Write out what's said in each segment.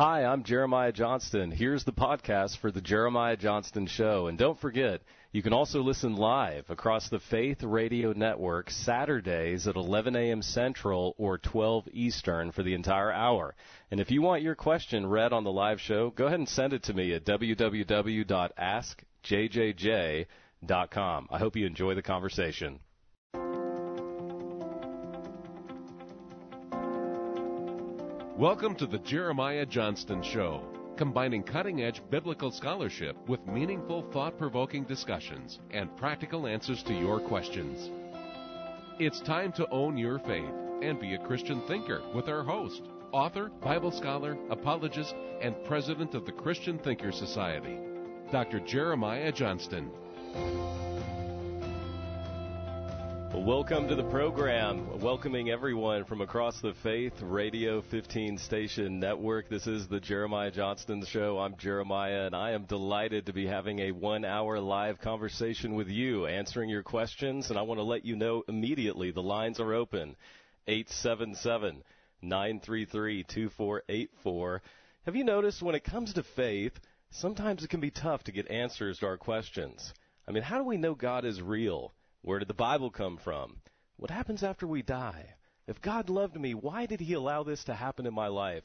Hi, I'm Jeremiah Johnston. Here's the podcast for the Jeremiah Johnston Show. And don't forget, you can also listen live across the Faith Radio Network Saturdays at 11 a.m. Central or 12 Eastern for the entire hour. And if you want your question read on the live show, go ahead and send it to me at www.askjjj.com. I hope you enjoy the conversation. Welcome to the Jeremiah Johnston Show, combining cutting edge biblical scholarship with meaningful, thought provoking discussions and practical answers to your questions. It's time to own your faith and be a Christian thinker with our host, author, Bible scholar, apologist, and president of the Christian Thinker Society, Dr. Jeremiah Johnston. Welcome to the program. Welcoming everyone from across the Faith Radio 15 station network. This is the Jeremiah Johnston Show. I'm Jeremiah, and I am delighted to be having a one hour live conversation with you, answering your questions. And I want to let you know immediately the lines are open 877 933 2484. Have you noticed when it comes to faith, sometimes it can be tough to get answers to our questions? I mean, how do we know God is real? Where did the Bible come from? What happens after we die? If God loved me, why did he allow this to happen in my life?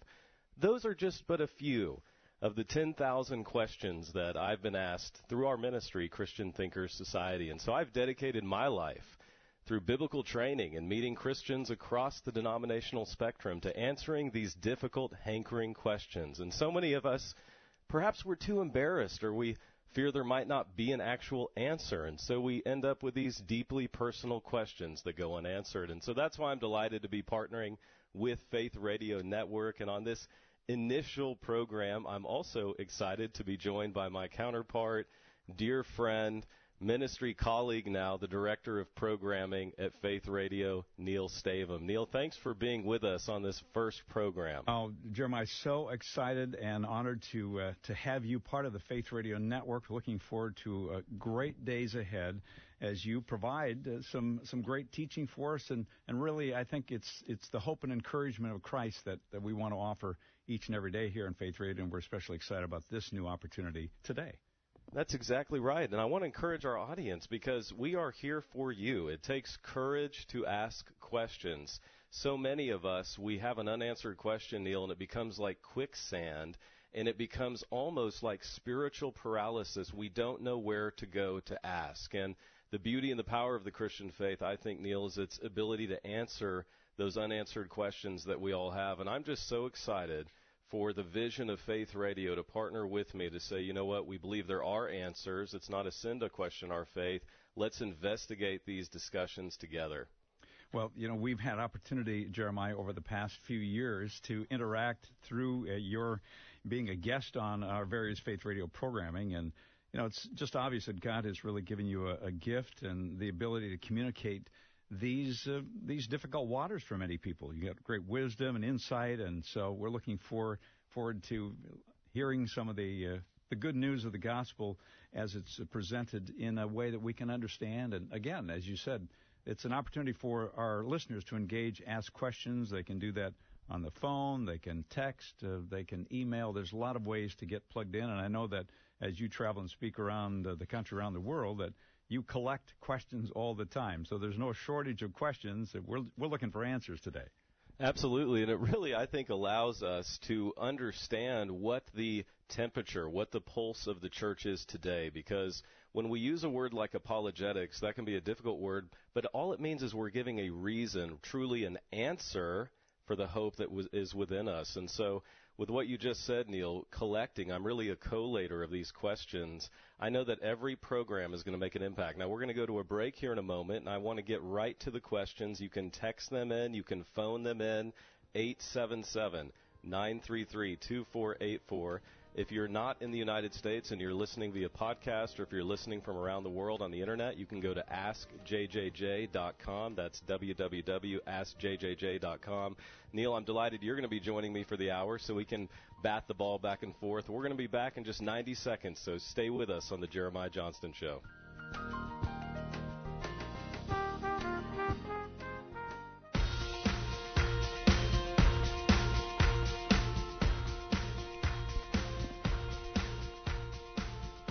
Those are just but a few of the 10,000 questions that I've been asked through our ministry, Christian Thinkers Society. And so I've dedicated my life through biblical training and meeting Christians across the denominational spectrum to answering these difficult, hankering questions. And so many of us, perhaps we're too embarrassed or we fear there might not be an actual answer. And so we end up with these deeply personal questions that go unanswered. And so that's why I'm delighted to be partnering with Faith Radio Network. And on this initial program, I'm also excited to be joined by my counterpart, dear friend, ministry colleague now, the director of programming at Faith Radio, Neil Stavem. Neil, thanks for being with us on this first program. Oh, Jeremiah, so excited and honored to uh, to have you part of the Faith Radio Network. Looking forward to uh, great days ahead as you provide uh, some some great teaching for us, and and really, I think it's it's the hope and encouragement of Christ that that we want to offer each and every day here in Faith Radio, and we're especially excited about this new opportunity today. That's exactly right. And I want to encourage our audience because we are here for you. It takes courage to ask questions. So many of us, we have an unanswered question, Neil, and it becomes like quicksand and it becomes almost like spiritual paralysis. We don't know where to go to ask. And the beauty and the power of the Christian faith, I think, Neil, is its ability to answer those unanswered questions that we all have. And I'm just so excited for the vision of Faith Radio to partner with me to say, you know what, we believe there are answers. It's not a sin to question our faith. Let's investigate these discussions together. Well, you know, we've had opportunity, Jeremiah, over the past few years to interact through uh, your being a guest on our various Faith Radio programming. And, you know, it's just obvious that God has really given you a, a gift and the ability to communicate these uh, these difficult waters for many people. You got great wisdom and insight, and so we're looking for, forward to hearing some of the uh, the good news of the gospel as it's presented in a way that we can understand. And again, as you said, it's an opportunity for our listeners to engage, ask questions. They can do that on the phone, they can text, uh, they can email. There's a lot of ways to get plugged in, and I know that as you travel and speak around uh, the country, around the world, that you collect questions all the time. So there's no shortage of questions. We're, we're looking for answers today. Absolutely, and it really, I think, allows us to understand what the temperature, what the pulse of the church is today. Because when we use a word like apologetics, that can be a difficult word, but all it means is we're giving a reason, truly an answer for the hope that is within us. And so with what you just said, Neil, collecting, I'm really a collator of these questions. I know that every program is going to make an impact. Now, we're going to go to a break here in a moment, and I want to get right to the questions. You can text them in, you can phone them in, 877 933 2484. If you're not in the United States and you're listening via podcast, or if you're listening from around the world on the internet, you can go to askjjj.com. That's www.askjjj.com. Neil, I'm delighted you're going to be joining me for the hour so we can bat the ball back and forth. We're going to be back in just 90 seconds, so stay with us on the Jeremiah Johnston Show.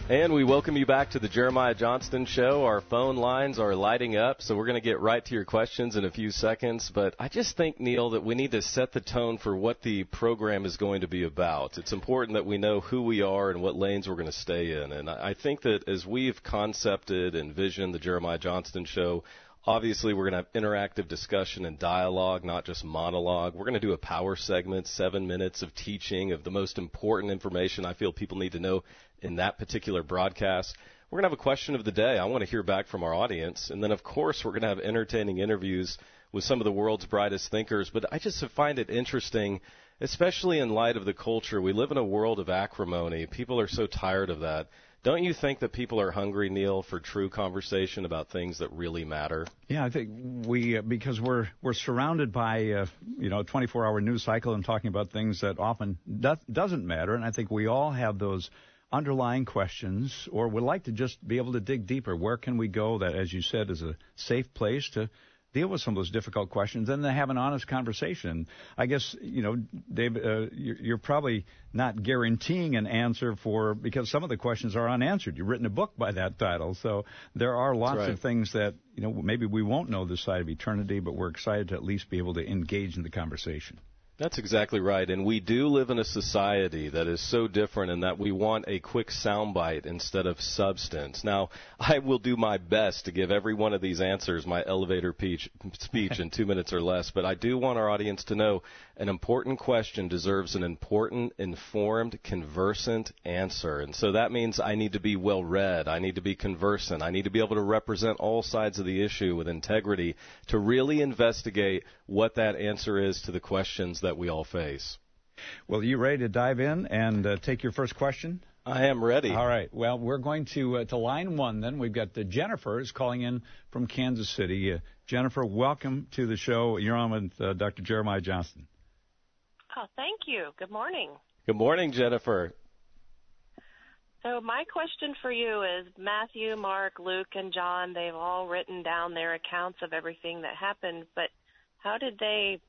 And we welcome you back to the Jeremiah Johnston Show. Our phone lines are lighting up, so we're going to get right to your questions in a few seconds. But I just think, Neil, that we need to set the tone for what the program is going to be about. It's important that we know who we are and what lanes we're going to stay in. And I think that as we've concepted and visioned the Jeremiah Johnston Show, Obviously, we're going to have interactive discussion and dialogue, not just monologue. We're going to do a power segment, seven minutes of teaching of the most important information I feel people need to know in that particular broadcast. We're going to have a question of the day. I want to hear back from our audience. And then, of course, we're going to have entertaining interviews with some of the world's brightest thinkers. But I just find it interesting, especially in light of the culture. We live in a world of acrimony. People are so tired of that. Don't you think that people are hungry, Neil, for true conversation about things that really matter? Yeah, I think we uh, because we're we're surrounded by uh, you know a 24-hour news cycle and talking about things that often do- doesn't matter, and I think we all have those underlying questions or would like to just be able to dig deeper. Where can we go that, as you said, is a safe place to deal with some of those difficult questions and then have an honest conversation. I guess, you know, Dave, uh, you're probably not guaranteeing an answer for, because some of the questions are unanswered. You've written a book by that title. So there are lots right. of things that, you know, maybe we won't know this side of eternity, but we're excited to at least be able to engage in the conversation. That's exactly right. And we do live in a society that is so different in that we want a quick soundbite instead of substance. Now, I will do my best to give every one of these answers my elevator speech, speech in two minutes or less, but I do want our audience to know an important question deserves an important, informed, conversant answer. And so that means I need to be well read. I need to be conversant. I need to be able to represent all sides of the issue with integrity to really investigate what that answer is to the questions that we all face. Well, are you ready to dive in and uh, take your first question? I am ready. All right. Well, we're going to uh, to line one. Then we've got uh, Jennifer is calling in from Kansas City. Uh, Jennifer, welcome to the show. You're on with uh, Dr. Jeremiah Johnston. Oh, thank you. Good morning. Good morning, Jennifer. So my question for you is Matthew, Mark, Luke, and John, they've all written down their accounts of everything that happened, but how did they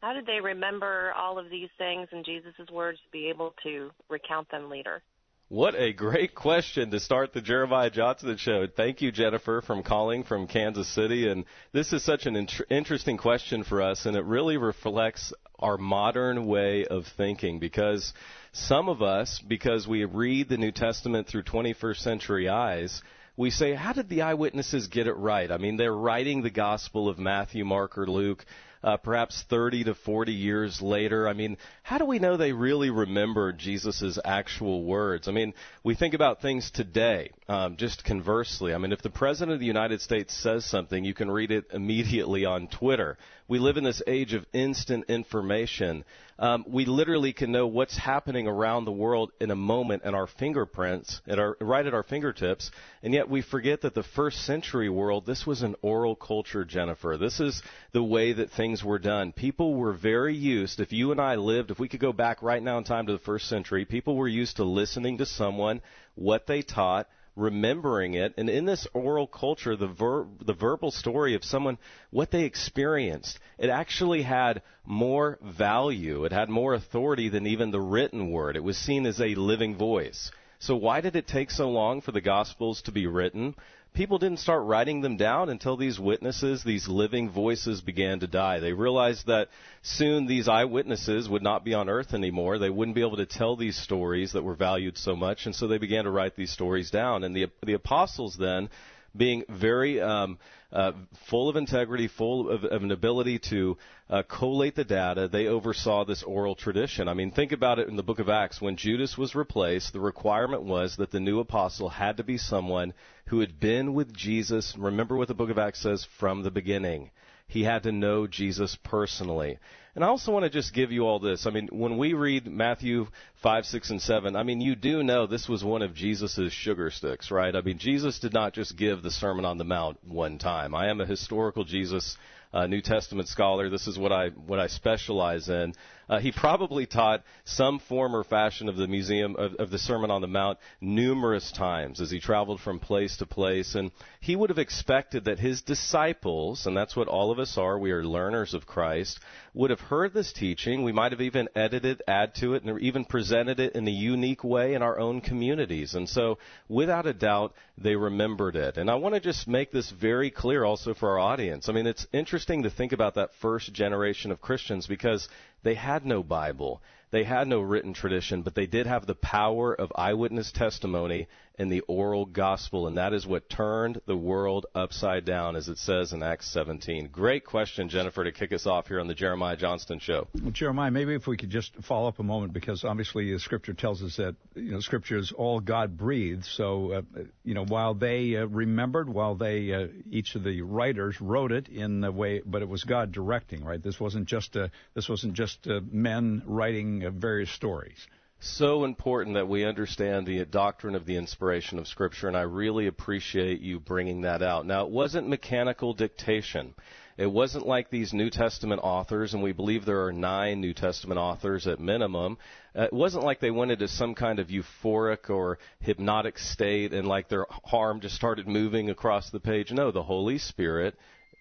how did they remember all of these things and Jesus' words to be able to recount them later? What a great question to start the Jeremiah Johnston show. Thank you, Jennifer, from calling from Kansas City. And this is such an int- interesting question for us, and it really reflects our modern way of thinking because some of us, because we read the New Testament through 21st century eyes, we say, how did the eyewitnesses get it right? I mean, they're writing the Gospel of Matthew, Mark, or Luke uh, perhaps 30 to 40 years later. I mean, how do we know they really remember Jesus' actual words? I mean, we think about things today, um, just conversely. I mean, if the President of the United States says something, you can read it immediately on Twitter. We live in this age of instant information. Um, we literally can know what's happening around the world in a moment at our fingerprints, at our, right at our fingertips, and yet we forget that the first century world, this was an oral culture, Jennifer. This is the way that things were done. People were very used, if you and I lived, if we could go back right now in time to the first century, people were used to listening to someone, what they taught, remembering it, and in this oral culture, the ver- the verbal story of someone what they experienced, it actually had more value. It had more authority than even the written word. It was seen as a living voice. So why did it take so long for the Gospels to be written? People didn't start writing them down until these witnesses, these living voices began to die. They realized that soon these eyewitnesses would not be on earth anymore. They wouldn't be able to tell these stories that were valued so much, and so they began to write these stories down. And the the apostles then being very um, uh, full of integrity, full of, of an ability to uh, collate the data, they oversaw this oral tradition. I mean, think about it in the book of Acts. When Judas was replaced, the requirement was that the new apostle had to be someone who had been with Jesus. Remember what the book of Acts says from the beginning. He had to know Jesus personally. And I also want to just give you all this. I mean, when we read Matthew 5, 6, and 7, I mean, you do know this was one of Jesus' sugar sticks, right? I mean, Jesus did not just give the Sermon on the Mount one time. I am a historical Jesus uh, New Testament scholar. This is what I what I specialize in. Uh, he probably taught some form or fashion of the museum of, of the Sermon on the Mount numerous times as he traveled from place to place, and he would have expected that his disciples, and that's what all of us are, we are learners of Christ, would have heard this teaching. We might have even edited, add to it, and even presented it in a unique way in our own communities. And so, without a doubt, they remembered it. And I want to just make this very clear also for our audience. I mean, it's interesting to think about that first generation of Christians because they had no Bible. They had no written tradition, but they did have the power of eyewitness testimony and the oral gospel, and that is what turned the world upside down, as it says in Acts 17. Great question, Jennifer, to kick us off here on the Jeremiah Johnston Show. Well, Jeremiah, maybe if we could just follow up a moment, because obviously the Scripture tells us that you know Scripture is all God breathed. So uh, you know, while they uh, remembered, while they uh, each of the writers wrote it in the way, but it was God directing, right? This wasn't just uh, this wasn't just uh, men writing uh, various stories so important that we understand the doctrine of the inspiration of Scripture, and I really appreciate you bringing that out. Now, it wasn't mechanical dictation. It wasn't like these New Testament authors, and we believe there are nine New Testament authors at minimum. Uh, it wasn't like they went into some kind of euphoric or hypnotic state and like their arm just started moving across the page. No, the Holy Spirit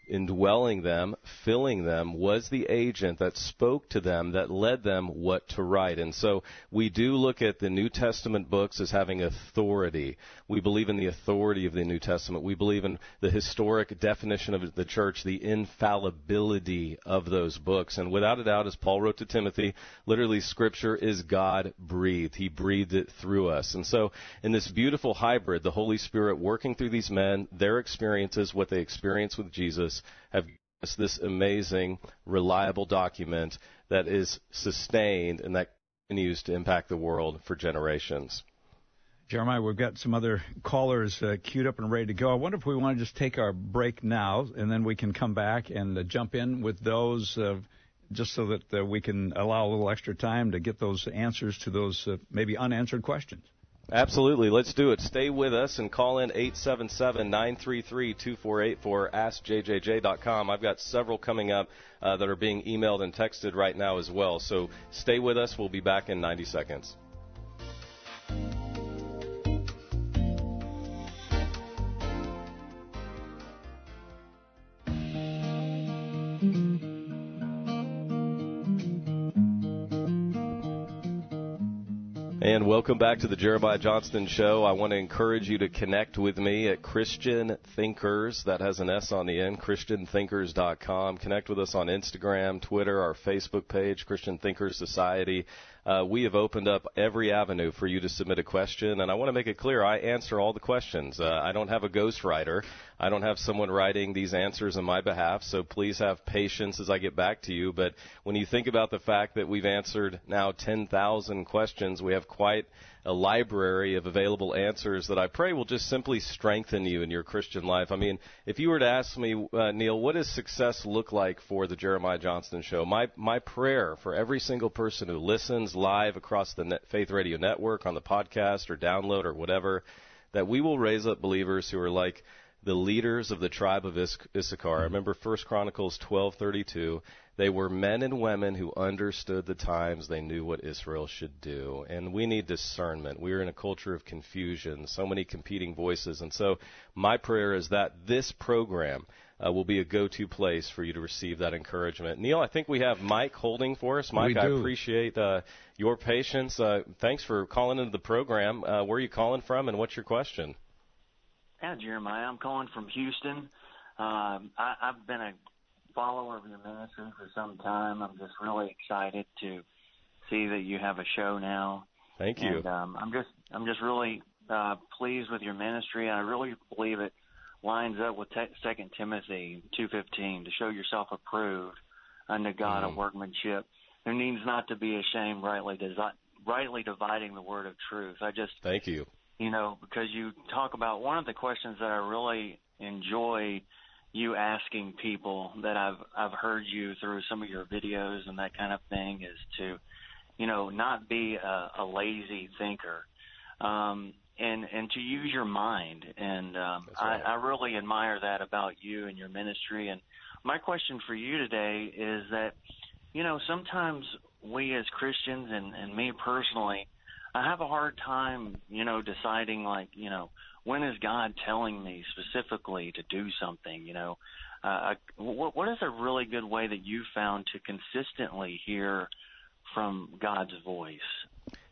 indwelling them, filling them, was the agent that spoke to them, that led them what to write. And so we do look at the New Testament books as having authority. We believe in the authority of the New Testament. We believe in the historic definition of the church, the infallibility of those books. And without a doubt, as Paul wrote to Timothy, literally Scripture is God breathed. He breathed it through us. And so in this beautiful hybrid, the Holy Spirit working through these men, their experiences, what they experience with Jesus, have given us this amazing, reliable document that is sustained and that continues to impact the world for generations. Jeremiah, we've got some other callers uh, queued up and ready to go. I wonder if we want to just take our break now, and then we can come back and uh, jump in with those, uh, just so that uh, we can allow a little extra time to get those answers to those uh, maybe unanswered questions. Absolutely. Let's do it. Stay with us and call in 877-933-2484, askjjj.com. I've got several coming up uh, that are being emailed and texted right now as well. So stay with us. We'll be back in 90 seconds. Welcome back to the Jeremiah Johnston Show. I want to encourage you to connect with me at Christian Thinkers. That has an S on the end, ChristianThinkers.com. Connect with us on Instagram, Twitter, our Facebook page, Christian Thinkers Society uh, we have opened up every avenue for you to submit a question. And I want to make it clear I answer all the questions. Uh, I don't have a ghostwriter. I don't have someone writing these answers on my behalf. So please have patience as I get back to you. But when you think about the fact that we've answered now 10,000 questions, we have quite a library of available answers that I pray will just simply strengthen you in your Christian life. I mean, if you were to ask me, uh, Neil, what does success look like for the Jeremiah Johnston Show? My my prayer for every single person who listens live across the Net Faith Radio Network on the podcast or download or whatever, that we will raise up believers who are like the leaders of the tribe of Issachar. I remember First Chronicles 12:32. They were men and women who understood the times. They knew what Israel should do. And we need discernment. We are in a culture of confusion, so many competing voices. And so my prayer is that this program uh, will be a go-to place for you to receive that encouragement. Neil, I think we have Mike holding for us. Mike, I appreciate uh, your patience. Uh, thanks for calling into the program. Uh, where are you calling from, and what's your question? Yeah, Jeremiah, I'm calling from Houston. Um, I, I've been a follower of your ministry for some time. I'm just really excited to see that you have a show now. Thank you. And, um, I'm just I'm just really uh, pleased with your ministry. And I really believe it lines up with Second Timothy 2:15 to show yourself approved unto God mm-hmm. a workmanship. There needs not to be ashamed, rightly desi- rightly dividing the word of truth. I just thank you. You know, because you talk about one of the questions that I really enjoy you asking people that I've I've heard you through some of your videos and that kind of thing is to, you know, not be a, a lazy thinker, um, and and to use your mind. And um, right. I, I really admire that about you and your ministry. And my question for you today is that, you know, sometimes we as Christians and and me personally, I have a hard time, you know, deciding like, you know, when is God telling me specifically to do something, you know? Uh, what, what is a really good way that you found to consistently hear from God's voice?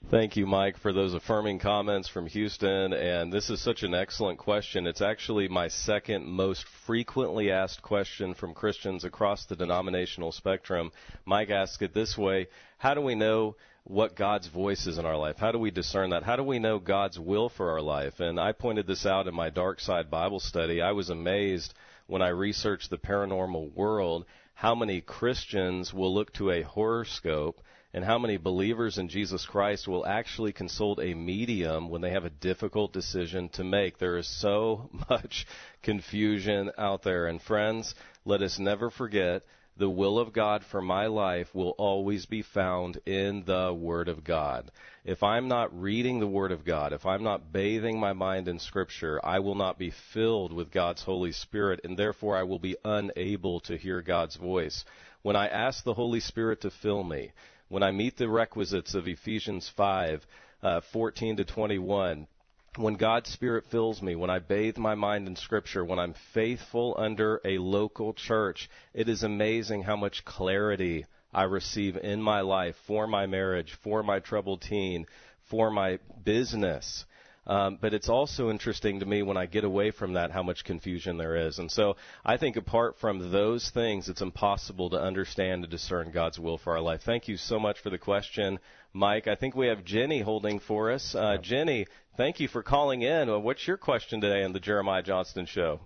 Thank you, Mike, for those affirming comments from Houston. And this is such an excellent question. It's actually my second most frequently asked question from Christians across the denominational spectrum. Mike asked it this way How do we know what God's voice is in our life? How do we discern that? How do we know God's will for our life? And I pointed this out in my Dark Side Bible study. I was amazed when I researched the paranormal world how many Christians will look to a horoscope and how many believers in Jesus Christ will actually consult a medium when they have a difficult decision to make. There is so much confusion out there. And friends, let us never forget the will of God for my life will always be found in the Word of God. If I'm not reading the Word of God, if I'm not bathing my mind in Scripture, I will not be filled with God's Holy Spirit, and therefore I will be unable to hear God's voice. When I ask the Holy Spirit to fill me, when I meet the requisites of Ephesians 5, uh, 14 to 21, when God's Spirit fills me, when I bathe my mind in Scripture, when I'm faithful under a local church, it is amazing how much clarity I receive in my life for my marriage, for my troubled teen, for my business. Um, but it's also interesting to me when I get away from that how much confusion there is. And so I think apart from those things, it's impossible to understand and discern God's will for our life. Thank you so much for the question, Mike. I think we have Jenny holding for us. Uh, Jenny, thank you for calling in. What's your question today on the Jeremiah Johnston Show?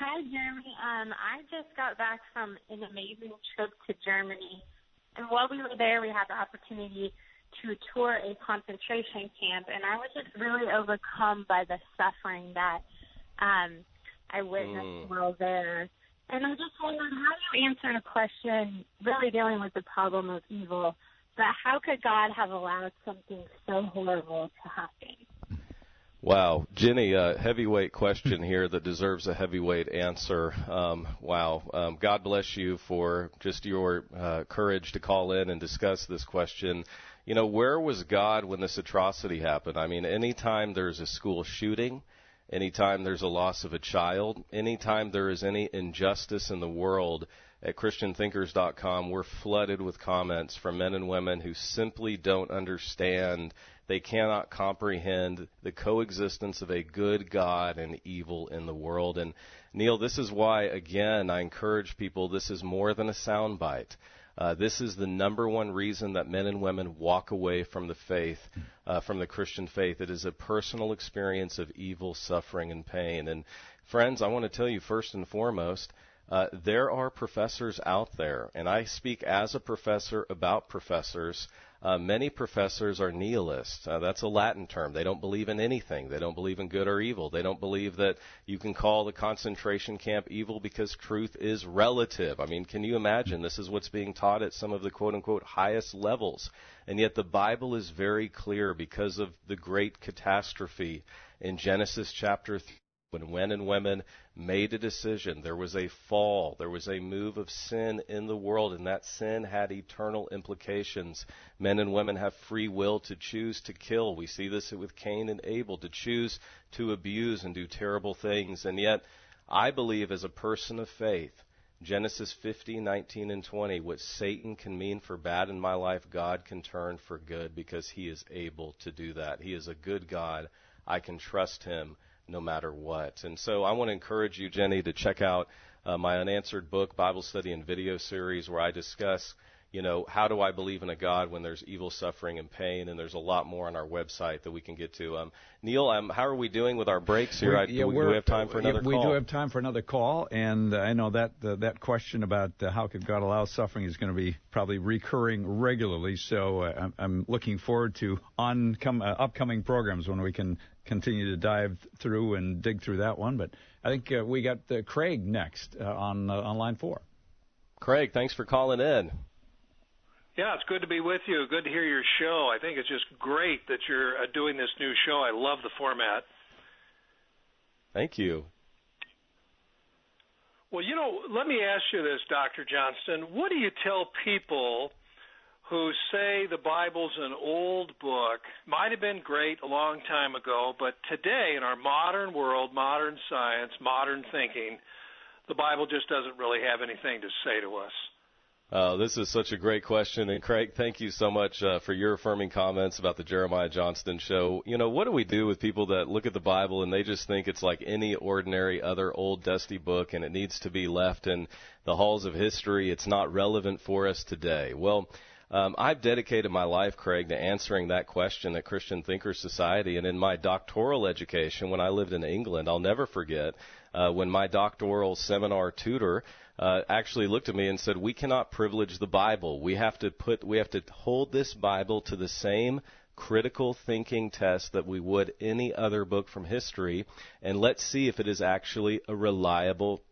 Hi, Jeremy. Um, I just got back from an amazing trip to Germany. And while we were there, we had the opportunity to tour a concentration camp, and I was just really overcome by the suffering that um, I witnessed mm. while there. And I just wondered how you answer a question really dealing with the problem of evil, but how could God have allowed something so horrible to happen? Wow, Jenny, a heavyweight question here that deserves a heavyweight answer. Um, wow, um, God bless you for just your uh, courage to call in and discuss this question you know, where was God when this atrocity happened? I mean, anytime there's a school shooting, anytime there's a loss of a child, anytime there is any injustice in the world, at ChristianThinkers.com, we're flooded with comments from men and women who simply don't understand. They cannot comprehend the coexistence of a good God and evil in the world. And Neil, this is why, again, I encourage people this is more than a soundbite. Uh, this is the number one reason that men and women walk away from the faith, uh, from the Christian faith. It is a personal experience of evil, suffering, and pain. And friends, I want to tell you first and foremost, uh, there are professors out there, and I speak as a professor about professors uh, many professors are nihilists. Uh, that's a Latin term. They don't believe in anything. They don't believe in good or evil. They don't believe that you can call the concentration camp evil because truth is relative. I mean, can you imagine? This is what's being taught at some of the quote unquote highest levels. And yet the Bible is very clear because of the great catastrophe in Genesis chapter 3 when men and women made a decision, there was a fall, there was a move of sin in the world, and that sin had eternal implications. Men and women have free will to choose to kill. We see this with Cain and Abel, to choose to abuse and do terrible things. And yet, I believe as a person of faith, Genesis 50, 19, and 20, what Satan can mean for bad in my life, God can turn for good because he is able to do that. He is a good God. I can trust him no matter what. And so I want to encourage you, Jenny, to check out uh, my unanswered book, Bible study and video series, where I discuss, you know, how do I believe in a God when there's evil, suffering, and pain? And there's a lot more on our website that we can get to. Um, Neil, um, how are we doing with our breaks here? I, yeah, we, do we have time for another we call? We do have time for another call, and uh, I know that uh, that question about uh, how could God allow suffering is going to be probably recurring regularly. So uh, I'm, I'm, looking forward to on come, uh, upcoming programs when we can continue to dive through and dig through that one. But I think uh, we got uh, Craig next uh, on uh, on line four. Craig, thanks for calling in. Yeah, it's good to be with you. Good to hear your show. I think it's just great that you're uh, doing this new show. I love the format. Thank you. Well, you know, let me ask you this, Dr. Johnston. What do you tell people who say the Bible's an old book might have been great a long time ago, but today in our modern world, modern science, modern thinking, the Bible just doesn't really have anything to say to us. Uh, this is such a great question, and Craig, thank you so much uh, for your affirming comments about the Jeremiah Johnston show. You know, what do we do with people that look at the Bible and they just think it's like any ordinary other old dusty book, and it needs to be left in the halls of history? It's not relevant for us today. Well. Um, I've dedicated my life, Craig, to answering that question at Christian Thinkers Society. And in my doctoral education, when I lived in England, I'll never forget uh, when my doctoral seminar tutor uh, actually looked at me and said, "We cannot privilege the Bible. We have to put, we have to hold this Bible to the same." critical thinking test that we would any other book from history, and let's see if it is actually a reliable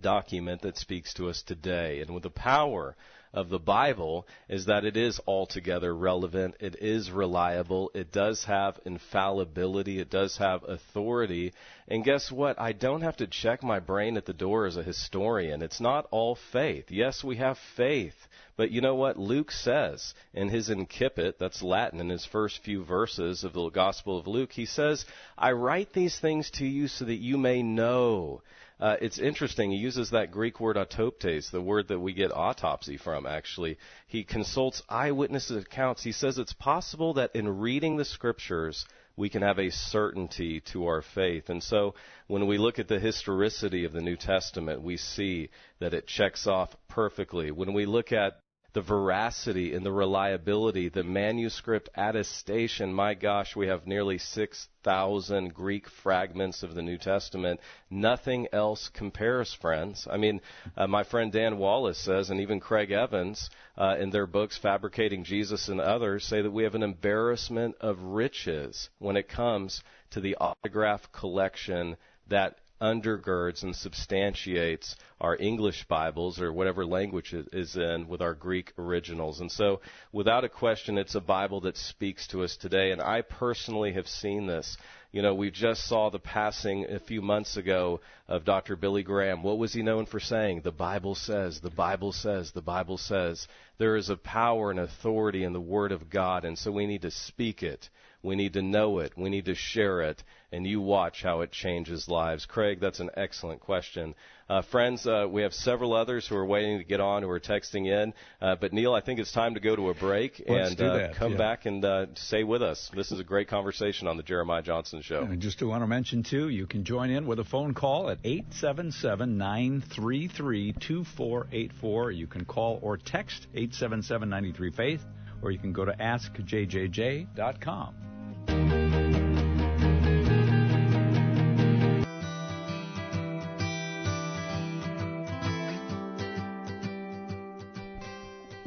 document that speaks to us today. And with the power of the Bible is that it is altogether relevant, it is reliable, it does have infallibility, it does have authority. And guess what? I don't have to check my brain at the door as a historian. It's not all faith. Yes, we have faith. But you know what Luke says in his incipit, that's Latin, in his first few verses of the Gospel of Luke, he says, I write these things to you so that you may know uh, it's interesting. He uses that Greek word autoptes, the word that we get autopsy from, actually. He consults eyewitness accounts. He says it's possible that in reading the scriptures, we can have a certainty to our faith. And so when we look at the historicity of the New Testament, we see that it checks off perfectly. When we look at the veracity and the reliability, the manuscript attestation. My gosh, we have nearly 6,000 Greek fragments of the New Testament. Nothing else compares, friends. I mean, uh, my friend Dan Wallace says, and even Craig Evans uh, in their books, Fabricating Jesus and others, say that we have an embarrassment of riches when it comes to the autograph collection that undergirds and substantiates our English Bibles or whatever language it is in with our Greek originals. And so, without a question, it's a Bible that speaks to us today. And I personally have seen this. You know, we just saw the passing a few months ago of Dr. Billy Graham. What was he known for saying? The Bible says, the Bible says, the Bible says. There is a power and authority in the Word of God, and so we need to speak it. We need to know it. We need to share it. And you watch how it changes lives. Craig, that's an excellent question. Uh, friends, uh, we have several others who are waiting to get on, who are texting in. Uh, but Neil, I think it's time to go to a break Let's and uh, come yeah. back and uh, stay with us. This is a great conversation on the Jeremiah Johnston Show. And just to want to mention too, you can join in with a phone call at 877-933-2484. You can call or text 877-93-FAITH, or you can go to askjjj.com.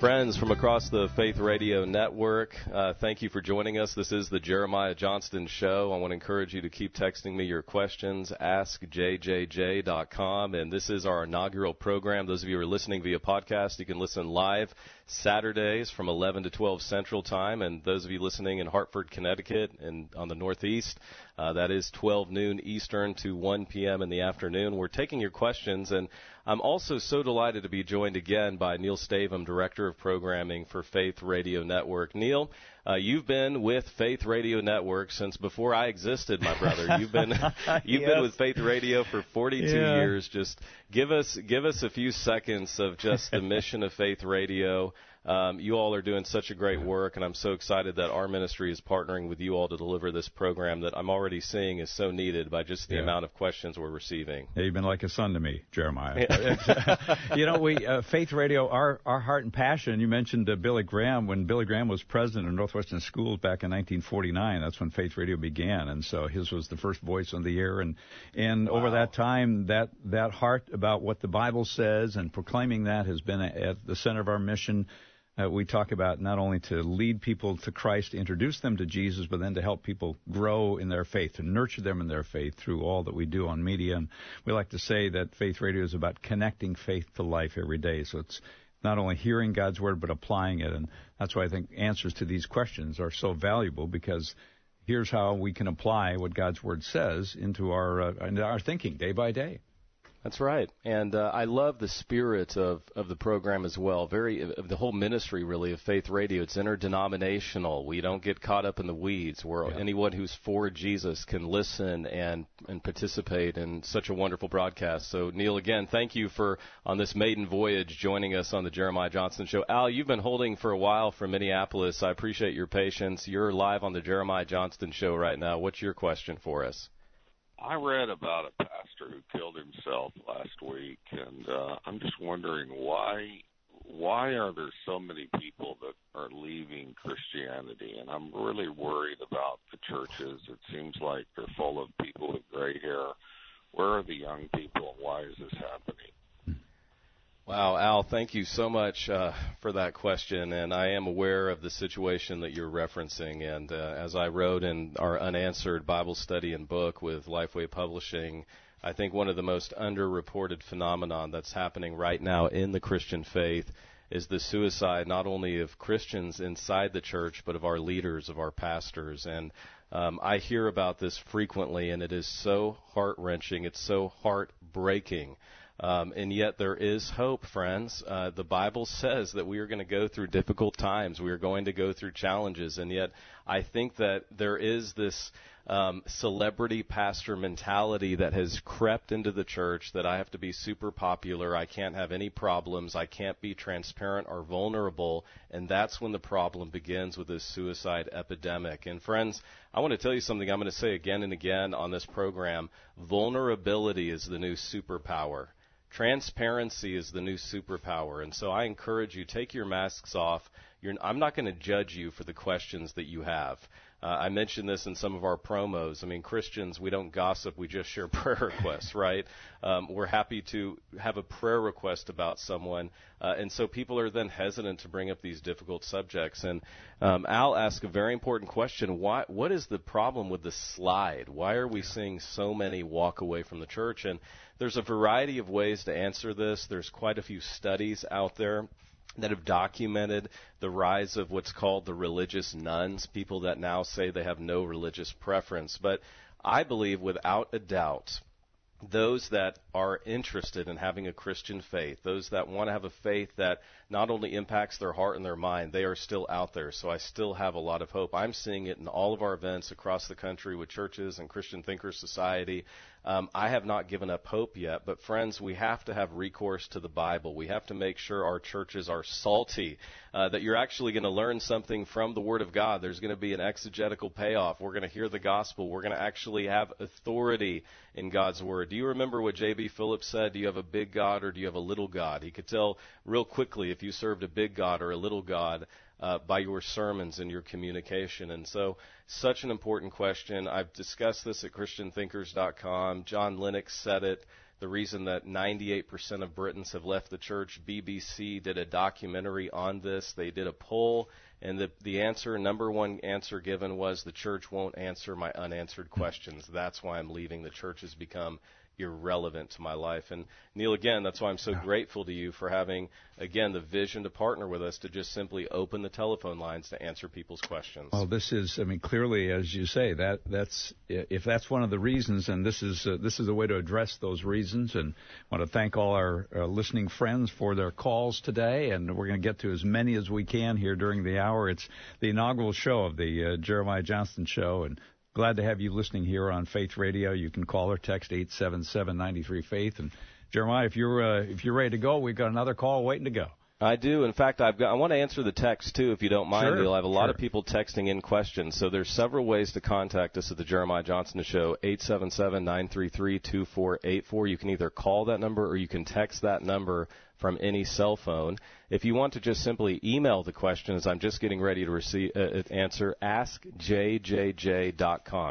Friends from across the Faith Radio Network, uh, thank you for joining us. This is the Jeremiah Johnston Show. I want to encourage you to keep texting me your questions, askjjj.com. And this is our inaugural program. Those of you who are listening via podcast, you can listen live Saturdays from 11 to 12 Central Time. And those of you listening in Hartford, Connecticut, and on the Northeast, uh, that is 12 noon Eastern to 1 p.m. in the afternoon. We're taking your questions, and I'm also so delighted to be joined again by Neil Stavem, Director of Programming for Faith Radio Network. Neil, uh, you've been with Faith Radio Network since before I existed, my brother. You've been you've Yes. been with Faith Radio for 42 Yeah. years. Just give us give us a few seconds of just the mission of Faith Radio. Um, you all are doing such a great work, and I'm so excited that our ministry is partnering with you all to deliver this program that I'm already seeing is so needed by just the Yeah. amount of questions we're receiving. Yeah, you've been like a son to me, Jeremiah. you know, we uh, Faith Radio, our our heart and passion. You mentioned uh, Billy Graham. When Billy Graham was president of Northwestern Schools back in 1949, that's when Faith Radio began, and so his was the first voice on the air. And and over that time, that that heart about what the Bible says and proclaiming that has been at the center of our mission. Uh, we talk about not only to lead people to Christ, introduce them to Jesus, but then to help people grow in their faith, to nurture them in their faith through all that we do on media. And we like to say that Faith Radio is about connecting faith to life every day. So it's not only hearing God's word, but applying it. And that's why I think answers to these questions are so valuable because here's how we can apply what God's word says into our uh, into our thinking day by day. That's right, and uh, I love the spirit of, of the program as well. Very of the whole ministry, really, of Faith Radio. It's interdenominational. We don't get caught up in the weeds. Where yeah. anyone who's for Jesus can listen and and participate in such a wonderful broadcast. So Neil, again, thank you for on this maiden voyage joining us on the Jeremiah Johnston Show. Al, you've been holding for a while from Minneapolis. I appreciate your patience. You're live on the Jeremiah Johnston Show right now. What's your question for us? I read about a pastor who killed himself last week, and uh, I'm just wondering why why are there so many people that are leaving Christianity? And I'm really worried about the churches. It seems like they're full of people with gray hair. Where are the young people, why is this happening? Wow, Al, thank you so much uh, for that question. And I am aware of the situation that you're referencing. And uh, as I wrote in our unanswered Bible study and book with Lifeway Publishing, I think one of the most underreported phenomenon that's happening right now in the Christian faith is the suicide not only of Christians inside the church, but of our leaders, of our pastors. And um, I hear about this frequently, and it is so heart wrenching. It's so heartbreaking um, and yet there is hope, friends. Uh, the Bible says that we are going to go through difficult times. We are going to go through challenges. And yet I think that there is this um, celebrity pastor mentality that has crept into the church that I have to be super popular. I can't have any problems. I can't be transparent or vulnerable. And that's when the problem begins with this suicide epidemic. And friends, I want to tell you something I'm going to say again and again on this program. Vulnerability is the new superpower. Transparency is the new superpower. And so I encourage you, take your masks off. You're, I'm not going to judge you for the questions that you have. Uh, I mentioned this in some of our promos. I mean, Christians, we don't gossip, we just share prayer requests, right? Um, we're happy to have a prayer request about someone. Uh, and so people are then hesitant to bring up these difficult subjects. And um, Al asked a very important question Why, What is the problem with the slide? Why are we seeing so many walk away from the church? And there's a variety of ways to answer this. There's quite a few studies out there that have documented the rise of what's called the religious nones, people that now say they have no religious preference. But I believe without a doubt, those that are interested in having a Christian faith, those that want to have a faith that not only impacts their heart and their mind, they are still out there. So I still have a lot of hope. I'm seeing it in all of our events across the country with churches and Christian Thinkers Society. Um, I have not given up hope yet, but friends, we have to have recourse to the Bible. We have to make sure our churches are salty, uh, that you're actually going to learn something from the Word of God. There's going to be an exegetical payoff. We're going to hear the gospel. We're going to actually have authority in God's Word. Do you remember what J.B. Phillips said? Do you have a big God or do you have a little God? He could tell real quickly if you served a big God or a little God uh, by your sermons and your communication. And so, such an important question. I've discussed this at ChristianThinkers.com. John Lennox said it. The reason that 98% of Britons have left the church, BBC did a documentary on this. They did a poll, and the, the answer, number one answer given was the church won't answer my unanswered questions. That's why I'm leaving. The church has become irrelevant to my life. And Neil, again, that's why I'm so grateful to you for having, again, the vision to partner with us to just simply open the telephone lines to answer people's questions. Well, this is, I mean, clearly, as you say, that that's if that's one of the reasons, and this is uh, this is a way to address those reasons. And I want to thank all our uh, listening friends for their calls today, and we're going to get to as many as we can here during the hour. It's the inaugural show of the uh, Jeremiah Johnston Show, and Glad to have you listening here on Faith Radio. You can call or text 877-93-FAITH. And Jeremiah, if you're uh, if you're ready to go, we've got another call waiting to go. I do. In fact, I've got, I want to answer the text too, if you don't mind. Sure, I have a lot sure. of people texting in questions, so there's several ways to contact us at the Jeremiah Johnston Show. Eight seven seven nine three three two four eight four. You can either call that number or you can text that number from any cell phone. If you want to just simply email the questions, I'm just getting ready to receive uh, uh answer askjjj.com.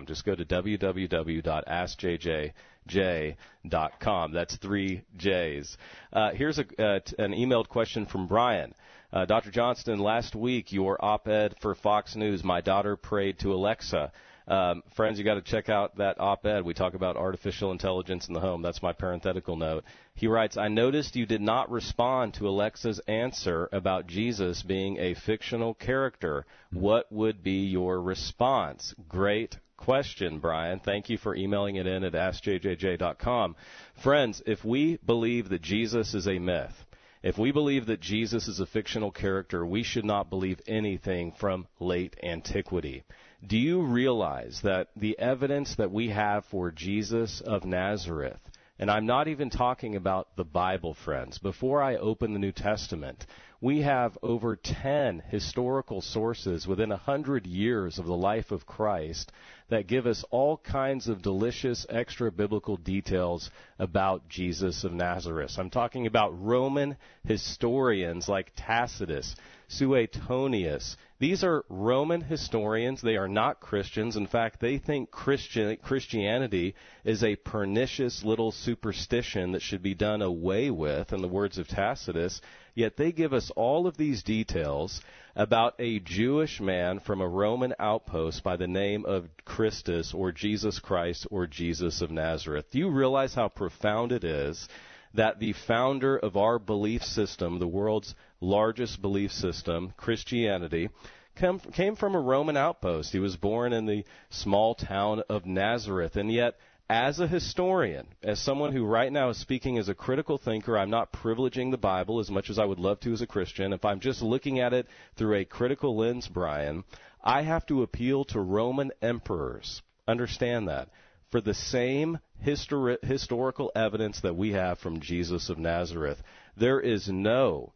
Just go to www.askjjj.com. That's three J's. Uh, here's a, uh, an emailed question from Brian. Uh, Dr. Johnston, last week your op-ed for Fox News, my daughter prayed to Alexa. Um, friends, you got to check out that op-ed. We talk about artificial intelligence in the home. That's my parenthetical note. He writes, I noticed you did not respond to Alexa's answer about Jesus being a fictional character. What would be your response? Great question, Brian. Thank you for emailing it in at askjjj.com. Friends, if we believe that Jesus is a myth, if we believe that Jesus is a fictional character, we should not believe anything from late antiquity. Do you realize that the evidence that we have for Jesus of Nazareth, and I'm not even talking about the Bible, friends, before I open the New Testament, we have over 10 historical sources within a hundred years of the life of Christ that give us all kinds of delicious extra biblical details about Jesus of Nazareth. I'm talking about Roman historians like Tacitus, Suetonius. These are Roman historians. They are not Christians. In fact, they think Christian, Christianity is a pernicious little superstition that should be done away with, in the words of Tacitus. Yet they give us all of these details about a Jewish man from a Roman outpost by the name of Christus or Jesus Christ or Jesus of Nazareth. Do you realize how profound it is that the founder of our belief system, the world's largest belief system, Christianity, came from a Roman outpost. He was born in the small town of Nazareth, and yet as a historian, as someone who right now is speaking as a critical thinker, I'm not privileging the Bible as much as I would love to as a Christian. If I'm just looking at it through a critical lens, Brian, I have to appeal to Roman emperors. Understand that. For the same histori- historical evidence that we have from Jesus of Nazareth, there is no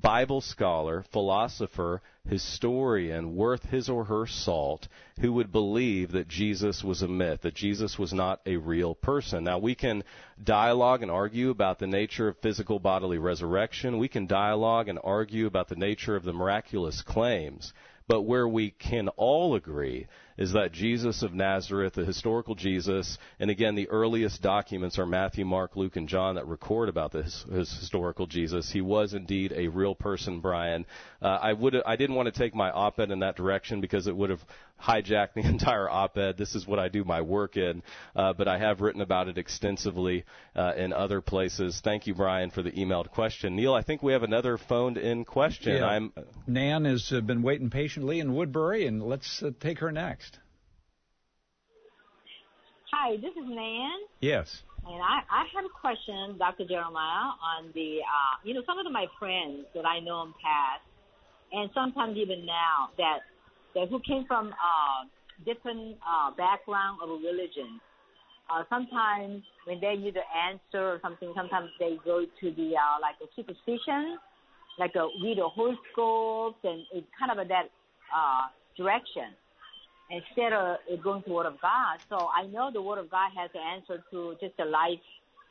Bible scholar, philosopher, historian worth his or her salt who would believe that Jesus was a myth, that Jesus was not a real person. Now, we can dialogue and argue about the nature of physical bodily resurrection. We can dialogue and argue about the nature of the miraculous claims. But where we can all agree is that Jesus of Nazareth, the historical Jesus, and again, the earliest documents are Matthew, Mark, Luke, and John that record about this his historical Jesus. He was indeed a real person, Brian. Uh, I would I didn't want to take my op-ed in that direction because it would have hijacked the entire op-ed. This is what I do my work in, uh, but I have written about it extensively uh, in other places. Thank you, Brian, for the emailed question. Neil, I think we have another phoned-in question. Yeah. I'm Nan has uh, been waiting patiently in Woodbury, and let's uh, take her next. Hi, this is Nan, Yes. and I, I have a question, Dr. Jeremiah, on the, uh, you know, some of my friends that I know in past, and sometimes even now, that, that who came from uh, different uh, background of religion. Uh, sometimes when they need an answer or something, sometimes they go to the uh, like a superstition, like a read a horoscopes, and it's kind of a, that uh, direction instead of going to Word of God. So I know the Word of God has the answer to just the life,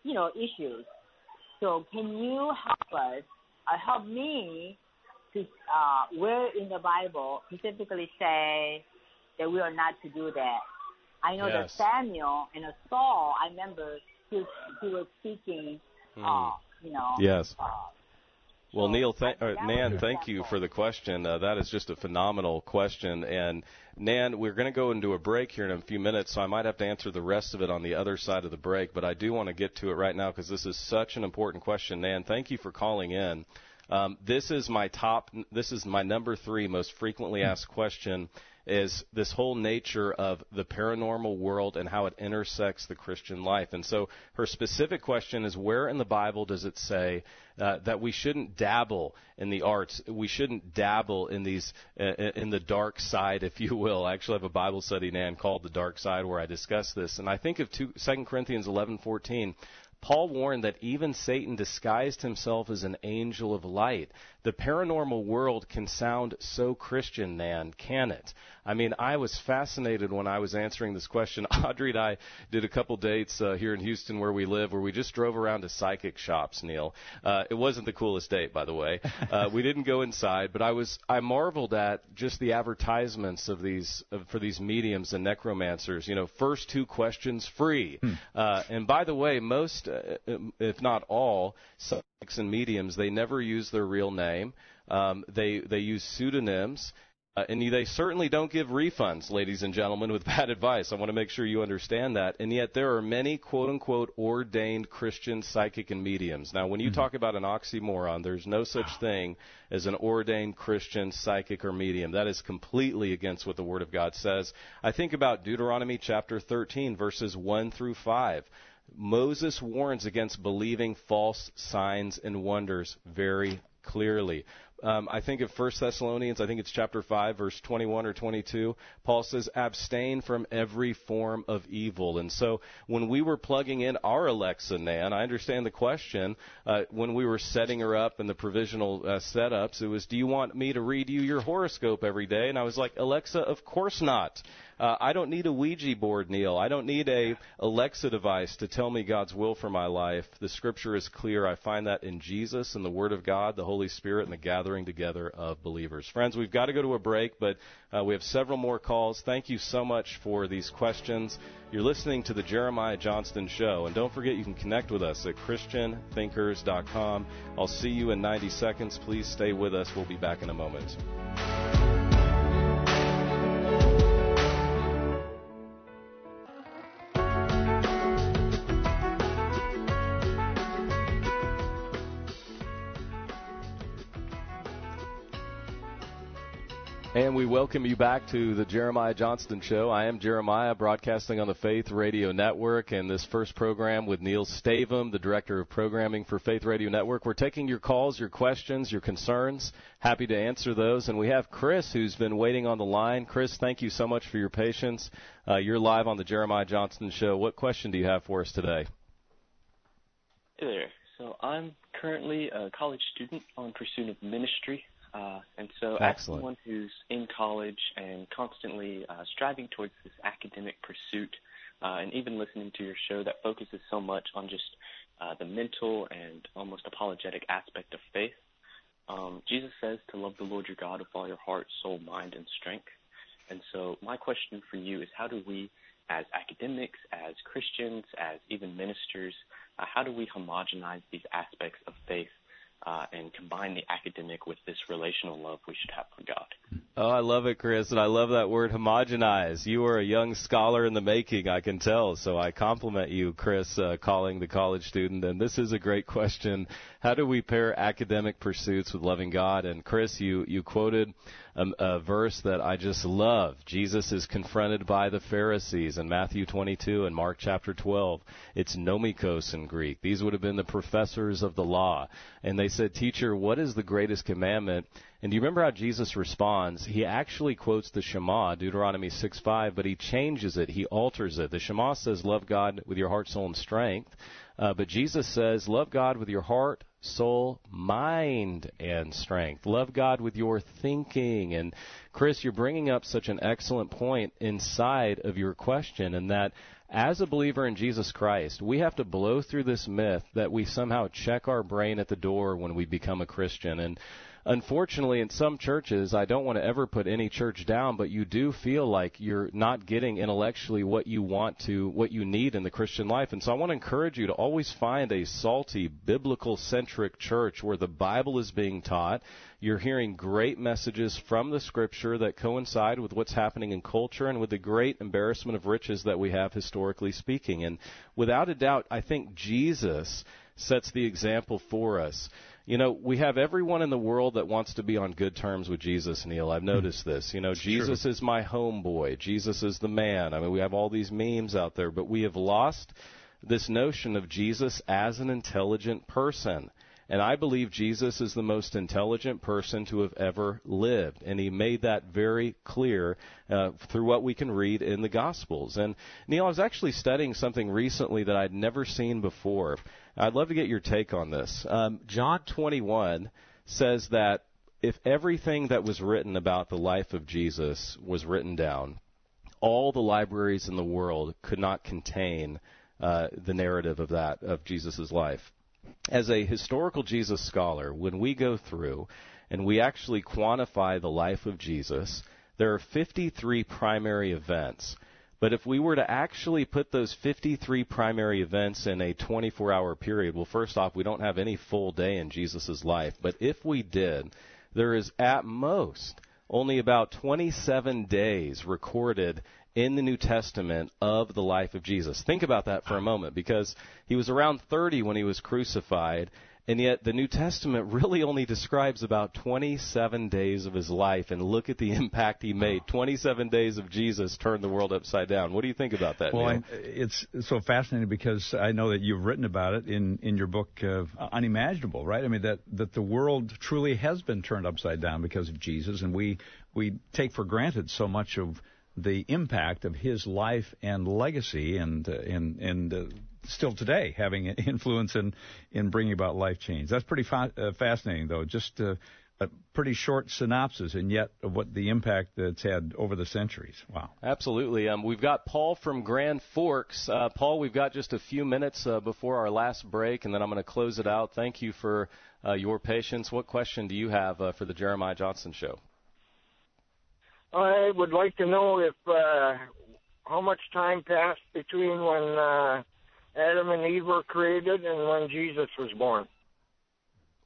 you know, issues. So can you help us, uh, help me to uh, where in the Bible specifically say that we are not to do that? I know Yes. that Samuel and Saul, I remember he, he was speaking, uh, you know, yes. uh, Well, Neil, th- that Nan, thank you for the question. Uh, that is just a phenomenal question. And Nan, we're going to go into a break here in a few minutes, so I might have to answer the rest of it on the other side of the break. But I do want to get to it right now because this is such an important question. Nan, thank you for calling in. Um, this is my top. This is my number three most frequently asked question. Is this whole nature of the paranormal world and how it intersects the Christian life? And so her specific question is where in the Bible does it say uh, that we shouldn't dabble in the arts? We shouldn't dabble in these uh, in the dark side, if you will. I actually have a Bible study, Nan, called "The Dark Side," where I discuss this. And I think of two, 2 Corinthians 11:14. Paul warned that even Satan disguised himself as an angel of light. The paranormal world can sound so Christian, Nan, can it? I mean, I was fascinated when I was answering this question. Audrey and I did a couple dates uh, here in Houston where we live, where we just drove around to psychic shops. Neil, uh, it wasn't the coolest date, by the way. Uh, we didn't go inside, but I was I marveled at just the advertisements of these of, for these mediums and necromancers. You know, first two questions free. Uh, and by the way, most, uh, if not all, and mediums they never use their real name. Um, they they use pseudonyms Uh, and they certainly don't give refunds, ladies and gentlemen, with bad advice. I want to make sure you understand that. And yet there are many quote unquote ordained Christian psychic and mediums. Now, when you mm-hmm. talk about an oxymoron, there's no such thing as an ordained Christian psychic or medium. That is completely against what the Word of God says. I think about Deuteronomy chapter 13, verses 1 through 5. Moses warns against believing false signs and wonders very clearly. Um, I think of 1 Thessalonians, I think it's chapter 5, verse 21 or 22. Paul says, abstain from every form of evil. And so when we were plugging in our Alexa, Nan, I understand the question. Uh, when we were setting her up in the provisional uh, setups, it was, do you want me to read you your horoscope every day? And I was like, Alexa, of course not. Uh, I don't need a Ouija board, Neil. I don't need a Alexa device to tell me God's will for my life. The Scripture is clear. I find that in Jesus and the Word of God, the Holy Spirit, and the gathering together of believers. Friends, we've got to go to a break, but uh, we have several more calls. Thank you so much for these questions. You're listening to the Jeremiah Johnston Show, and don't forget you can connect with us at ChristianThinkers.com. I'll see you in 90 seconds. Please stay with us. We'll be back in a moment. We welcome you back to the Jeremiah Johnston Show. I am Jeremiah, broadcasting on the Faith Radio Network, and this first program with Neil Stavem, the Director of Programming for Faith Radio Network. We're taking your calls, your questions, your concerns. Happy to answer those. And we have Chris, who's been waiting on the line. Chris, thank you so much for your patience. Uh, you're live on the Jeremiah Johnston Show. What question do you have for us today? Hey there. So I'm currently a college student on pursuit of ministry uh, and so, Excellent. as someone who's in college and constantly uh, striving towards this academic pursuit, uh, and even listening to your show that focuses so much on just uh, the mental and almost apologetic aspect of faith, um, Jesus says to love the Lord your God with all your heart, soul, mind, and strength. And so, my question for you is how do we, as academics, as Christians, as even ministers, uh, how do we homogenize these aspects of faith uh, and combine the academic with this relational love we should have for God. Oh, I love it, Chris, and I love that word homogenize. You are a young scholar in the making, I can tell. So I compliment you, Chris, uh, calling the college student. And this is a great question. How do we pair academic pursuits with loving God? And Chris, you you quoted a, a verse that I just love. Jesus is confronted by the Pharisees in Matthew 22 and Mark chapter 12. It's nomikos in Greek. These would have been the professors of the law. And they said, Teacher, what is the greatest commandment? And do you remember how Jesus responds? He actually quotes the Shema, Deuteronomy 6:5, but he changes it. He alters it. The Shema says, Love God with your heart, soul, and strength. Uh, but Jesus says, Love God with your heart, soul, mind, and strength. Love God with your thinking. And Chris, you're bringing up such an excellent point inside of your question, and that as a believer in Jesus Christ, we have to blow through this myth that we somehow check our brain at the door when we become a Christian. And unfortunately, in some churches, I don't want to ever put any church down, but you do feel like you're not getting intellectually what you want to, what you need in the Christian life. And so I want to encourage you to always find a salty, biblical centric church where the Bible is being taught. You're hearing great messages from the scripture that coincide with what's happening in culture and with the great embarrassment of riches that we have historically speaking. And without a doubt, I think Jesus sets the example for us. You know, we have everyone in the world that wants to be on good terms with Jesus, Neil. I've hmm. noticed this. You know, it's Jesus true. is my homeboy. Jesus is the man. I mean, we have all these memes out there, but we have lost this notion of Jesus as an intelligent person. And I believe Jesus is the most intelligent person to have ever lived. And he made that very clear uh, through what we can read in the Gospels. And Neil, I was actually studying something recently that I'd never seen before. I'd love to get your take on this. Um, John 21 says that if everything that was written about the life of Jesus was written down, all the libraries in the world could not contain uh, the narrative of that of Jesus' life. As a historical Jesus scholar, when we go through and we actually quantify the life of Jesus, there are 53 primary events but if we were to actually put those 53 primary events in a 24 hour period, well, first off, we don't have any full day in Jesus' life. But if we did, there is at most only about 27 days recorded in the New Testament of the life of Jesus. Think about that for a moment because he was around 30 when he was crucified and yet, the New Testament really only describes about 27 days of his life, and look at the impact he made. 27 days of Jesus turned the world upside down. What do you think about that? Well, it's so fascinating because I know that you've written about it in in your book uh, Unimaginable, right? I mean that that the world truly has been turned upside down because of Jesus, and we we take for granted so much of the impact of his life and legacy and uh, and and uh, still today having an influence in in bringing about life change. That's pretty fa- uh, fascinating, though. Just uh, a pretty short synopsis, and yet of what the impact that's had over the centuries. Wow. Absolutely. Um, we've got Paul from Grand Forks. Uh, Paul, we've got just a few minutes uh, before our last break, and then I'm going to close it out. Thank you for uh, your patience. What question do you have uh, for the Jeremiah Johnston Show? I would like to know if uh, how much time passed between when uh, Adam and Eve were created and when Jesus was born.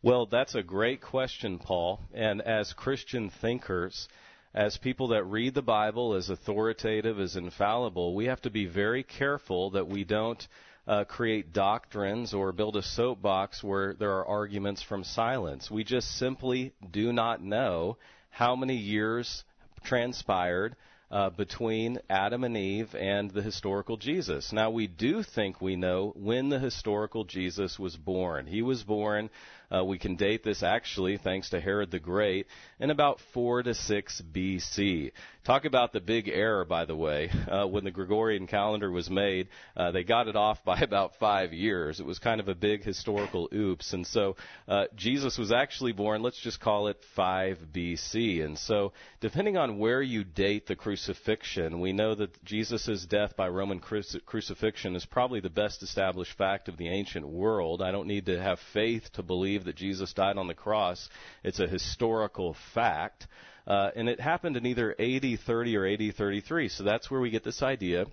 Well, that's a great question, Paul. And as Christian thinkers, as people that read the Bible as authoritative, as infallible, we have to be very careful that we don't uh, create doctrines or build a soapbox where there are arguments from silence. We just simply do not know how many years transpired uh, between Adam and Eve and the historical Jesus. Now, we do think we know when the historical Jesus was born. He was born uh, we can date this actually, thanks to Herod the Great, in about 4 to 6 BC. Talk about the big error, by the way. Uh, when the Gregorian calendar was made, uh, they got it off by about five years. It was kind of a big historical oops. And so uh, Jesus was actually born, let's just call it 5 BC. And so, depending on where you date the crucifixion, we know that Jesus' death by Roman cruci- crucifixion is probably the best established fact of the ancient world. I don't need to have faith to believe believe that Jesus died on the cross. It's a historical fact. Uh, and it happened in either AD 30 or AD 33. So that's where we get this idea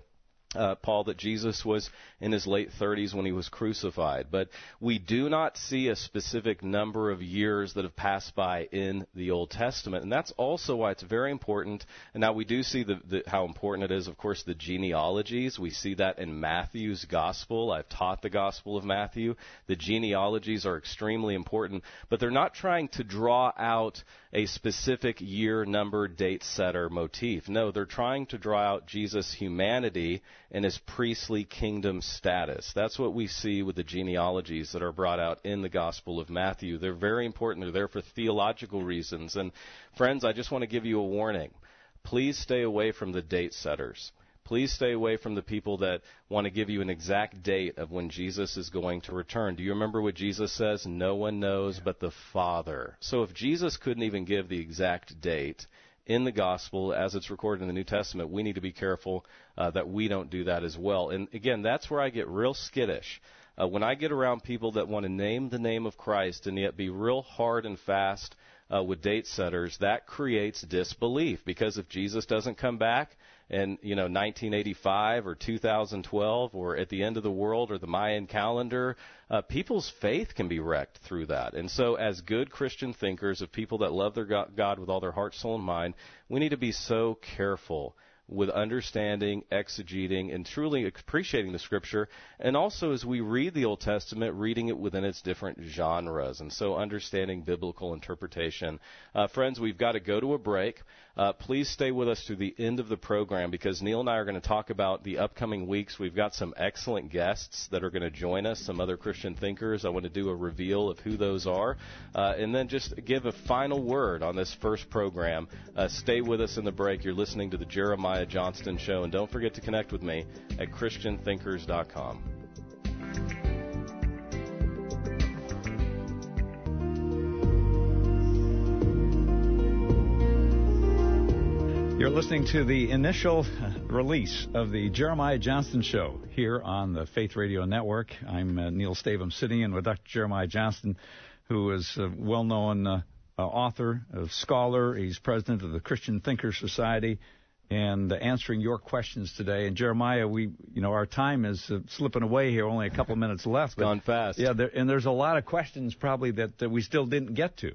uh, Paul, that Jesus was in his late 30s when he was crucified. But we do not see a specific number of years that have passed by in the Old Testament. And that's also why it's very important. And now we do see the, the, how important it is, of course, the genealogies. We see that in Matthew's Gospel. I've taught the Gospel of Matthew. The genealogies are extremely important, but they're not trying to draw out a specific year, number, date setter motif. No, they're trying to draw out Jesus' humanity and his priestly kingdom status. That's what we see with the genealogies that are brought out in the Gospel of Matthew. They're very important. They're there for theological reasons. And friends, I just want to give you a warning. Please stay away from the date setters. Please stay away from the people that want to give you an exact date of when Jesus is going to return. Do you remember what Jesus says? No one knows but the Father. So if Jesus couldn't even give the exact date, in the gospel as it's recorded in the New Testament, we need to be careful uh, that we don't do that as well. And again, that's where I get real skittish. Uh, when I get around people that want to name the name of Christ and yet be real hard and fast uh, with date setters, that creates disbelief. Because if Jesus doesn't come back, in you know 1985 or 2012 or at the end of the world or the Mayan calendar, uh, people's faith can be wrecked through that. And so, as good Christian thinkers, of people that love their God with all their heart, soul, and mind, we need to be so careful with understanding, exegeting, and truly appreciating the Scripture. And also, as we read the Old Testament, reading it within its different genres. And so, understanding biblical interpretation. Uh, friends, we've got to go to a break. Uh, please stay with us through the end of the program because Neil and I are going to talk about the upcoming weeks. We've got some excellent guests that are going to join us, some other Christian thinkers. I want to do a reveal of who those are. Uh, and then just give a final word on this first program. Uh, stay with us in the break. You're listening to the Jeremiah Johnston Show. And don't forget to connect with me at ChristianThinkers.com. You're listening to the initial release of the Jeremiah Johnston Show here on the Faith Radio Network. I'm uh, Neil Stavem sitting in with Dr. Jeremiah Johnston, who is a well known uh, uh, author, a scholar. He's president of the Christian Thinker Society and uh, answering your questions today. And Jeremiah, we, you know, our time is uh, slipping away here. Only a couple minutes left. Gone fast. Yeah, there, and there's a lot of questions probably that, that we still didn't get to.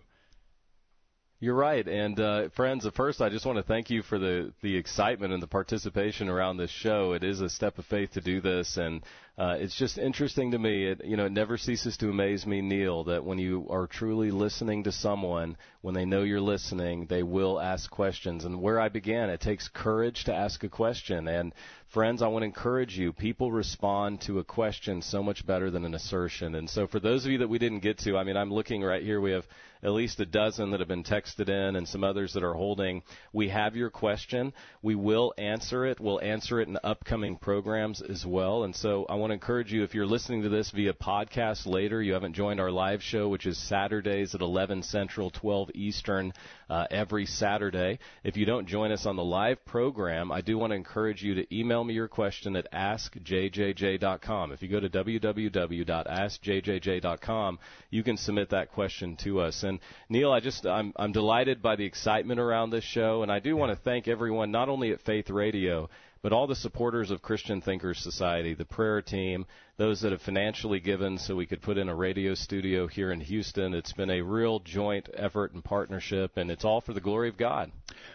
You're right, and uh, friends. First, I just want to thank you for the the excitement and the participation around this show. It is a step of faith to do this, and uh, it's just interesting to me. It you know it never ceases to amaze me, Neil, that when you are truly listening to someone, when they know you're listening, they will ask questions. And where I began, it takes courage to ask a question. And friends, I want to encourage you. People respond to a question so much better than an assertion. And so, for those of you that we didn't get to, I mean, I'm looking right here. We have at least a dozen that have been texted in and some others that are holding. We have your question. We will answer it. We'll answer it in upcoming programs as well. And so I want to encourage you if you're listening to this via podcast later, you haven't joined our live show, which is Saturdays at 11 Central, 12 Eastern, uh, every Saturday. If you don't join us on the live program, I do want to encourage you to email me your question at askjjj.com. If you go to www.askjjj.com, you can submit that question to us. And Neil, I just I'm I'm delighted by the excitement around this show, and I do want to thank everyone not only at Faith Radio but all the supporters of Christian Thinkers Society, the prayer team, those that have financially given so we could put in a radio studio here in Houston. It's been a real joint effort and partnership, and it's all for the glory of God.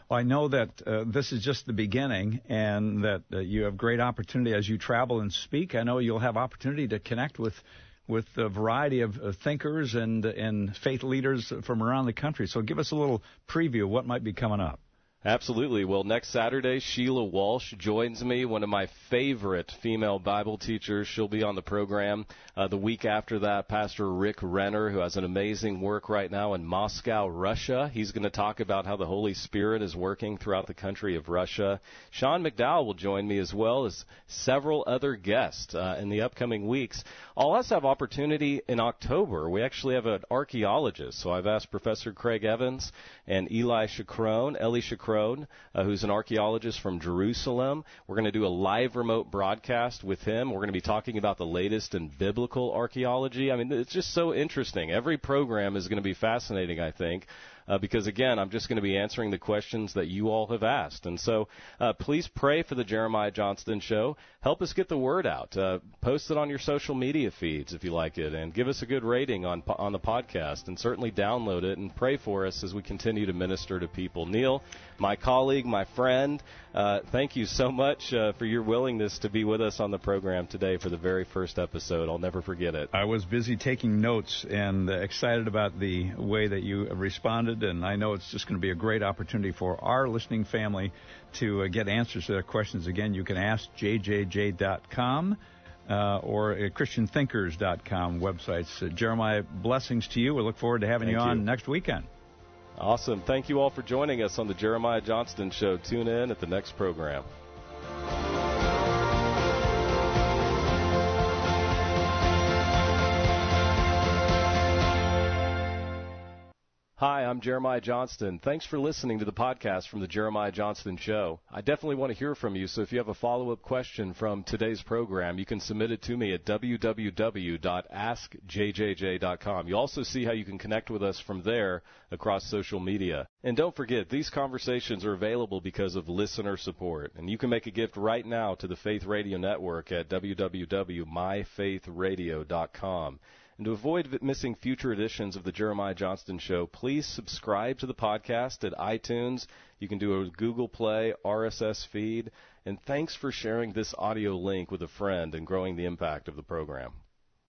Well, I know that uh, this is just the beginning, and that uh, you have great opportunity as you travel and speak. I know you'll have opportunity to connect with with a variety of uh, thinkers and and faith leaders from around the country. So give us a little preview of what might be coming up. Absolutely. Well, next Saturday, Sheila Walsh joins me, one of my favorite female Bible teachers. She'll be on the program. Uh, the week after that, Pastor Rick Renner, who has an amazing work right now in Moscow, Russia. He's going to talk about how the Holy Spirit is working throughout the country of Russia. Sean McDowell will join me as well as several other guests uh, in the upcoming weeks. I'll also have opportunity in October. We actually have an archaeologist, so I've asked Professor Craig Evans and Eli Shukron, Eli Uh, who's an archaeologist from Jerusalem. We're going to do a live remote broadcast with him. We're going to be talking about the latest in biblical archaeology. I mean, it's just so interesting. Every program is going to be fascinating, I think uh, because again, I'm just going to be answering the questions that you all have asked. And so uh, please pray for the Jeremiah Johnston Show. Help us get the word out. Uh, post it on your social media feeds if you like it, and give us a good rating on on the podcast, and certainly download it and pray for us as we continue to minister to people. Neil, my colleague, my friend, uh, thank you so much uh, for your willingness to be with us on the program today for the very first episode. I'll never forget it. I was busy taking notes and excited about the way that you responded and I know it's just going to be a great opportunity for our listening family to uh, get answers to their questions. Again, you can ask jjj.com. Uh, or at ChristianThinkers.com websites. Uh, Jeremiah, blessings to you. We look forward to having Thank you on you. next weekend. Awesome. Thank you all for joining us on the Jeremiah Johnston Show. Tune in at the next program. Hi, I'm Jeremiah Johnston. Thanks for listening to the podcast from the Jeremiah Johnston Show. I definitely want to hear from you, so if you have a follow up question from today's program, you can submit it to me at www.askjjj.com. You also see how you can connect with us from there across social media. And don't forget, these conversations are available because of listener support. And you can make a gift right now to the Faith Radio Network at www.myfaithradio.com. And to avoid missing future editions of the Jeremiah Johnston Show, please subscribe to the podcast at iTunes. You can do a Google Play RSS feed. And thanks for sharing this audio link with a friend and growing the impact of the program.